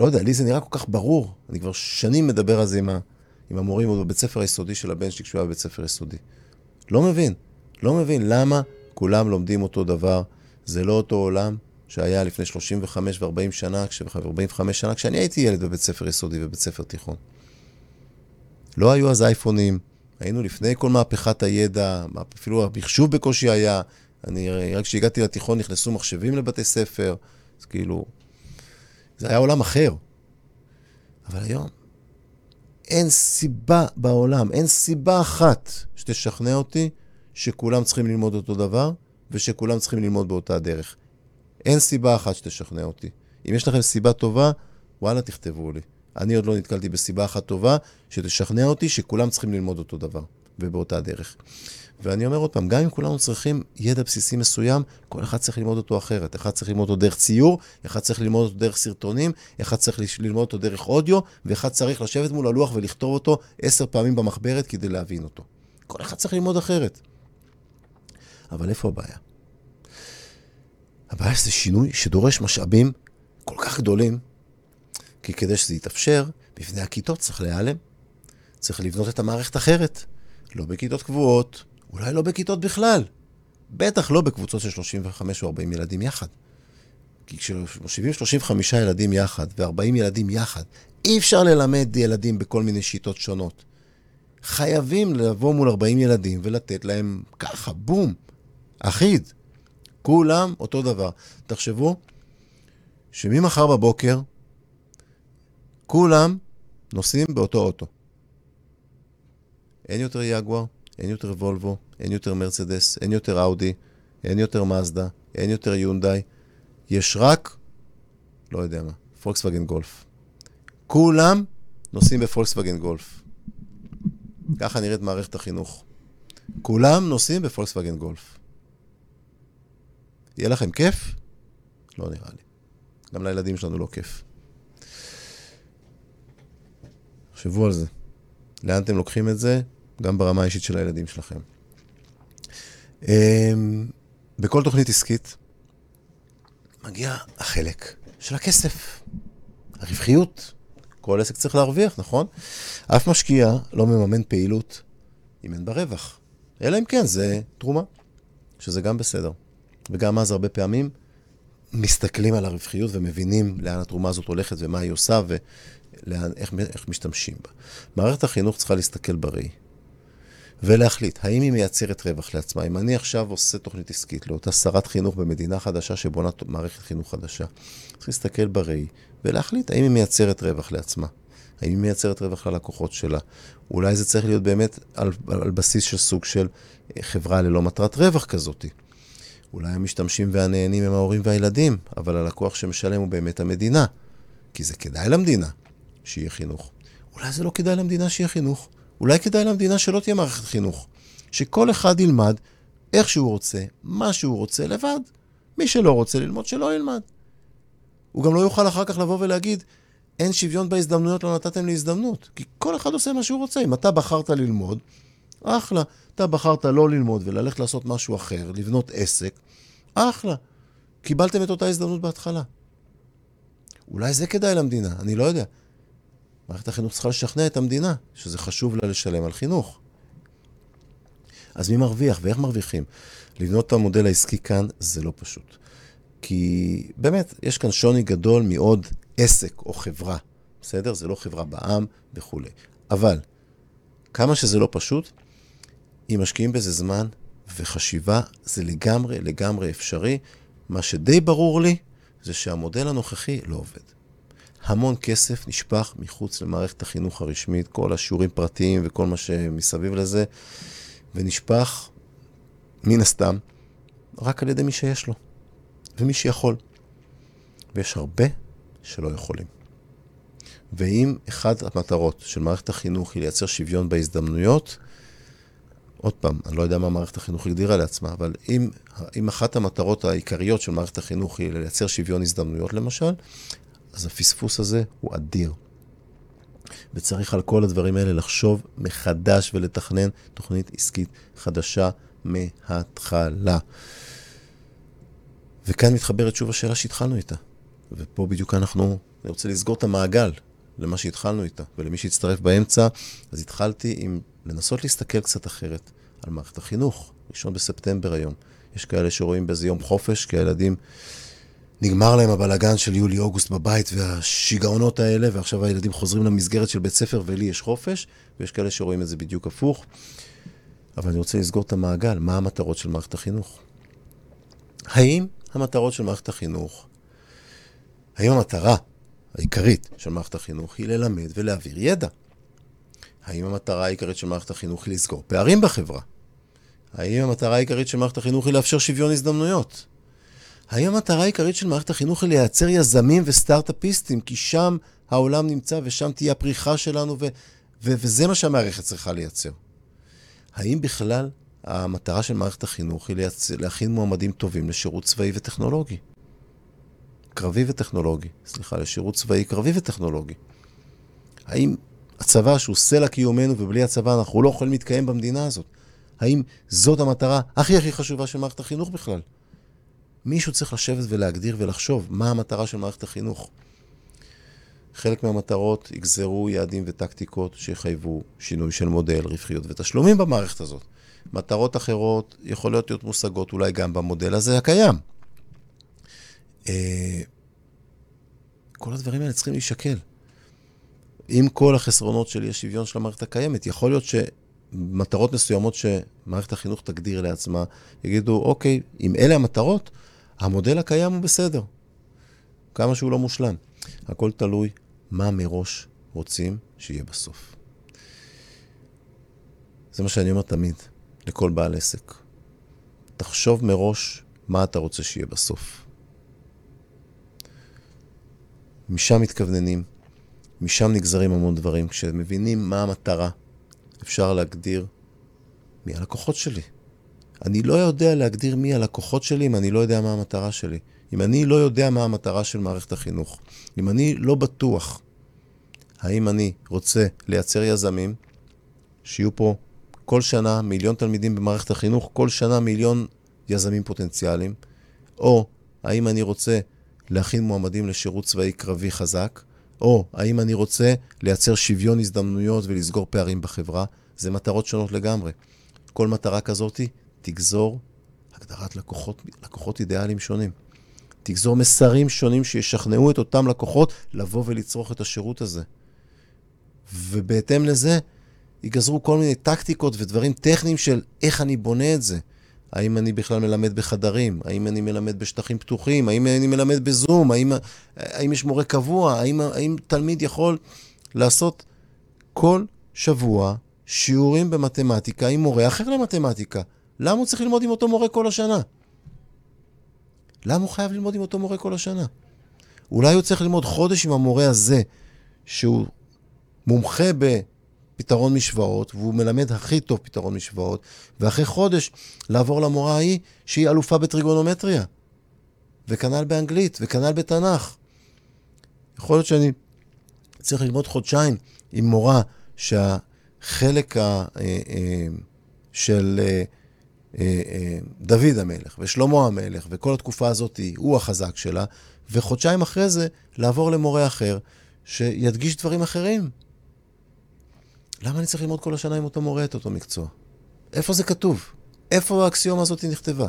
לא יודע, לי זה נראה כל כך ברור. אני כבר שנים מדבר על זה עם, ה, עם המורים בבית ספר היסודי של הבן שלי כשהוא היה בבית ספר יסודי. לא מבין, לא מבין למה כולם לומדים אותו דבר. זה לא אותו עולם שהיה לפני 35 ו-40 שנה, ו-45 שנה, כשאני הייתי ילד בבית ספר יסודי ובית ספר תיכון. לא היו אז אייפונים, היינו לפני כל מהפכת הידע, אפילו המחשוב בקושי היה. אני, רק כשהגעתי לתיכון נכנסו מחשבים לבתי ספר, אז כאילו, זה היה עולם אחר. אבל היום, אין סיבה בעולם, אין סיבה אחת שתשכנע אותי שכולם צריכים ללמוד אותו דבר ושכולם צריכים ללמוד באותה דרך. אין סיבה אחת שתשכנע אותי. אם יש לכם סיבה טובה, וואלה, תכתבו לי. אני עוד לא נתקלתי בסיבה אחת טובה שתשכנע אותי שכולם צריכים ללמוד אותו דבר ובאותה דרך. ואני אומר עוד פעם, גם אם כולנו צריכים ידע בסיסי מסוים, כל אחד צריך ללמוד אותו אחרת. אחד צריך ללמוד אותו דרך ציור, אחד צריך ללמוד אותו דרך סרטונים, אחד צריך ללמוד אותו דרך אודיו, ואחד צריך לשבת מול הלוח ולכתוב אותו עשר פעמים במחברת כדי להבין אותו. כל אחד צריך ללמוד אחרת. אבל איפה הבעיה? הבעיה שזה שינוי שדורש משאבים כל כך גדולים, כי כדי שזה יתאפשר, מבנה הכיתות צריך להיעלם. צריך לבנות את המערכת אחרת. לא בכיתות קבועות, אולי לא בכיתות בכלל. בטח לא בקבוצות של 35 או 40 ילדים יחד. כי כשמושיבים 35 ילדים יחד ו-40 ילדים יחד, אי אפשר ללמד ילדים בכל מיני שיטות שונות. חייבים לבוא מול 40 ילדים ולתת להם ככה, בום, אחיד. כולם אותו דבר. תחשבו שממחר בבוקר כולם נוסעים באותו אוטו. אין יותר יגואר, אין יותר וולבו, אין יותר מרצדס, אין יותר אאודי, אין יותר מזדה, אין יותר יונדאי. יש רק, לא יודע מה, פולקסווגן גולף. כולם נוסעים בפולקסווגן גולף. ככה נראית מערכת החינוך. כולם נוסעים בפולקסווגן גולף. יהיה לכם כיף? לא נראה לי. גם לילדים שלנו לא כיף. תחשבו על זה. לאן אתם לוקחים את זה? גם ברמה האישית של הילדים שלכם. אמ, בכל תוכנית עסקית מגיע החלק של הכסף, הרווחיות. כל עסק צריך להרוויח, נכון? אף משקיע לא מממן פעילות אם אין בה רווח. אלא אם כן, זה תרומה, שזה גם בסדר. וגם אז הרבה פעמים מסתכלים על הרווחיות ומבינים לאן התרומה הזאת הולכת ומה היא עושה ואיך משתמשים בה. מערכת החינוך צריכה להסתכל בראי. ולהחליט האם היא מייצרת רווח לעצמה. אם אני עכשיו עושה תוכנית עסקית לאותה שרת חינוך במדינה חדשה שבונה מערכת חינוך חדשה, צריך להסתכל בראי ולהחליט האם היא מייצרת רווח לעצמה. האם היא מייצרת רווח ללקוחות שלה. אולי זה צריך להיות באמת על, על בסיס של סוג של אה, חברה ללא מטרת רווח כזאת. אולי המשתמשים והנהנים הם ההורים והילדים, אבל הלקוח שמשלם הוא באמת המדינה. כי זה כדאי למדינה שיהיה חינוך. אולי זה לא כדאי למדינה שיהיה חינוך. אולי כדאי למדינה שלא תהיה מערכת חינוך. שכל אחד ילמד איך שהוא רוצה, מה שהוא רוצה, לבד. מי שלא רוצה ללמוד, שלא ילמד. הוא גם לא יוכל אחר כך לבוא ולהגיד, אין שוויון בהזדמנויות, לא נתתם לי הזדמנות. כי כל אחד עושה מה שהוא רוצה. אם אתה בחרת ללמוד, אחלה. אתה בחרת לא ללמוד וללכת לעשות משהו אחר, לבנות עסק, אחלה. קיבלתם את אותה הזדמנות בהתחלה. אולי זה כדאי למדינה, אני לא יודע. מערכת החינוך צריכה לשכנע את המדינה שזה חשוב לה לשלם על חינוך. אז מי מרוויח ואיך מרוויחים? לבנות את המודל העסקי כאן זה לא פשוט. כי באמת, יש כאן שוני גדול מעוד עסק או חברה. בסדר? זה לא חברה בעם וכולי. אבל, כמה שזה לא פשוט, אם משקיעים בזה זמן וחשיבה, זה לגמרי לגמרי אפשרי. מה שדי ברור לי, זה שהמודל הנוכחי לא עובד. המון כסף נשפך מחוץ למערכת החינוך הרשמית, כל השיעורים פרטיים וכל מה שמסביב לזה, ונשפך, מן הסתם, רק על ידי מי שיש לו, ומי שיכול. ויש הרבה שלא יכולים. ואם אחת המטרות של מערכת החינוך היא לייצר שוויון בהזדמנויות, עוד פעם, אני לא יודע מה מערכת החינוך הגדירה לעצמה, אבל אם, אם אחת המטרות העיקריות של מערכת החינוך היא לייצר שוויון הזדמנויות למשל, אז הפספוס הזה הוא אדיר. וצריך על כל הדברים האלה לחשוב מחדש ולתכנן תוכנית עסקית חדשה מההתחלה. וכאן מתחברת שוב השאלה שהתחלנו איתה. ופה בדיוק אנחנו, אני רוצה לסגור את המעגל למה שהתחלנו איתה, ולמי שהצטרף באמצע, אז התחלתי עם לנסות להסתכל קצת אחרת על מערכת החינוך. ראשון בספטמבר היום. יש כאלה שרואים בזה יום חופש, כי הילדים, נגמר להם הבלגן של יולי-אוגוסט בבית והשיגעונות האלה, ועכשיו הילדים חוזרים למסגרת של בית ספר ולי יש חופש, ויש כאלה שרואים את זה בדיוק הפוך. אבל אני רוצה לסגור את המעגל, מה המטרות של מערכת החינוך? האם המטרות של מערכת החינוך, האם המטרה העיקרית של מערכת החינוך היא ללמד ולהעביר ידע? האם המטרה העיקרית של מערכת החינוך היא לסגור פערים בחברה? האם המטרה העיקרית של מערכת החינוך היא לאפשר שוויון הזדמנויות? האם המטרה העיקרית של מערכת החינוך היא לייצר יזמים וסטארט-אפיסטים, כי שם העולם נמצא ושם תהיה הפריחה שלנו, ו- ו- וזה מה שהמערכת צריכה לייצר? האם בכלל המטרה של מערכת החינוך היא לייצ... להכין מועמדים טובים לשירות צבאי וטכנולוגי? קרבי וטכנולוגי, סליחה, לשירות צבאי קרבי וטכנולוגי. האם הצבא שהוא סלע קיומנו ובלי הצבא אנחנו לא יכולים להתקיים במדינה הזאת? האם זאת המטרה הכי הכי חשובה של מערכת החינוך בכלל? מישהו צריך לשבת ולהגדיר ולחשוב מה המטרה של מערכת החינוך. חלק מהמטרות יגזרו יעדים וטקטיקות שיחייבו שינוי של מודל, רווחיות ותשלומים במערכת הזאת. מטרות אחרות יכולות להיות מושגות אולי גם במודל הזה הקיים. אה, כל הדברים האלה צריכים להישקל. עם כל החסרונות של אי השוויון של המערכת הקיימת, יכול להיות שמטרות מסוימות שמערכת החינוך תגדיר לעצמה, יגידו, אוקיי, אם אלה המטרות, המודל הקיים הוא בסדר. כמה שהוא לא מושלם. הכל תלוי מה מראש רוצים שיהיה בסוף. זה מה שאני אומר תמיד, לכל בעל עסק. תחשוב מראש מה אתה רוצה שיהיה בסוף. משם מתכווננים, משם נגזרים המון דברים. כשמבינים מה המטרה, אפשר להגדיר מי הלקוחות שלי. אני לא יודע להגדיר מי הלקוחות שלי אם אני לא יודע מה המטרה שלי. אם אני לא יודע מה המטרה של מערכת החינוך. אם אני לא בטוח האם אני רוצה לייצר יזמים, שיהיו פה כל שנה מיליון תלמידים במערכת החינוך, כל שנה מיליון יזמים פוטנציאליים, או האם אני רוצה להכין מועמדים לשירות צבאי קרבי חזק, או האם אני רוצה לייצר שוויון הזדמנויות ולסגור פערים בחברה, זה מטרות שונות לגמרי. כל מטרה כזאת תגזור הגדרת לקוחות, לקוחות אידיאליים שונים. תגזור מסרים שונים שישכנעו את אותם לקוחות לבוא ולצרוך את השירות הזה. ובהתאם לזה, ייגזרו כל מיני טקטיקות ודברים טכניים של איך אני בונה את זה. האם אני בכלל מלמד בחדרים? האם אני מלמד בשטחים פתוחים? האם אני מלמד בזום? האם, האם יש מורה קבוע? האם, האם תלמיד יכול לעשות כל שבוע שיעורים במתמטיקה עם מורה אחר למתמטיקה? למה הוא צריך ללמוד עם אותו מורה כל השנה? למה הוא חייב ללמוד עם אותו מורה כל השנה? אולי הוא צריך ללמוד חודש עם המורה הזה, שהוא מומחה בפתרון משוואות, והוא מלמד הכי טוב פתרון משוואות, ואחרי חודש לעבור למורה ההיא, שהיא אלופה צריך ללמוד חודשיים עם מורה שהחלק ה, אה, אה, של אה, דוד המלך ושלמה המלך וכל התקופה הזאת הוא החזק שלה, וחודשיים אחרי זה לעבור למורה אחר שידגיש דברים אחרים. למה אני צריך ללמוד כל השנה עם אותו מורה את אותו מקצוע? איפה זה כתוב? איפה האקסיומה הזאת נכתבה?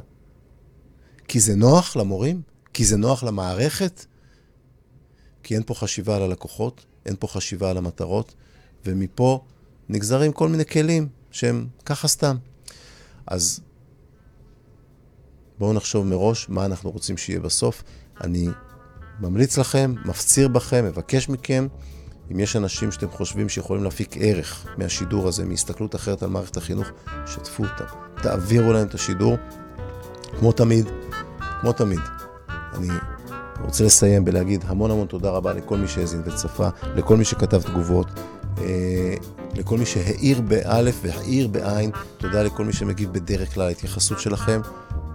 כי זה נוח למורים? כי זה נוח למערכת? כי אין פה חשיבה על הלקוחות, אין פה חשיבה על המטרות, ומפה נגזרים כל מיני כלים שהם ככה סתם. אז בואו נחשוב מראש מה אנחנו רוצים שיהיה בסוף. אני ממליץ לכם, מפציר בכם, מבקש מכם, אם יש אנשים שאתם חושבים שיכולים להפיק ערך מהשידור הזה, מהסתכלות אחרת על מערכת החינוך, שתפו אותם. תעבירו להם את השידור. כמו תמיד, כמו תמיד, אני רוצה לסיים בלהגיד המון המון תודה רבה לכל מי שהאזין וצפה, לכל מי שכתב תגובות, אה, לכל מי שהאיר באלף והאיר בעין, תודה לכל מי שמגיב בדרך כלל, ההתייחסות שלכם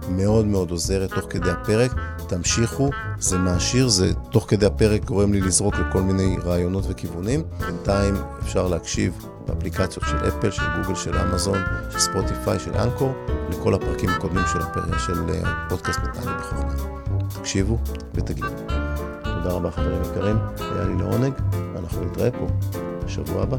מאוד מאוד עוזרת תוך כדי הפרק. תמשיכו, זה מעשיר, זה תוך כדי הפרק גורם לי לזרוק לכל מיני רעיונות וכיוונים. בינתיים אפשר להקשיב באפליקציות של אפל, של גוגל, של אמזון, של ספוטיפיי, של אנקור, לכל הפרקים הקודמים של, הפרק, של אה, מתנהלים בחוכמה. תקשיבו ותגידו. תודה רבה חברים יקרים, היה לי לעונג, ואנחנו נתראה פה בשבוע הבא.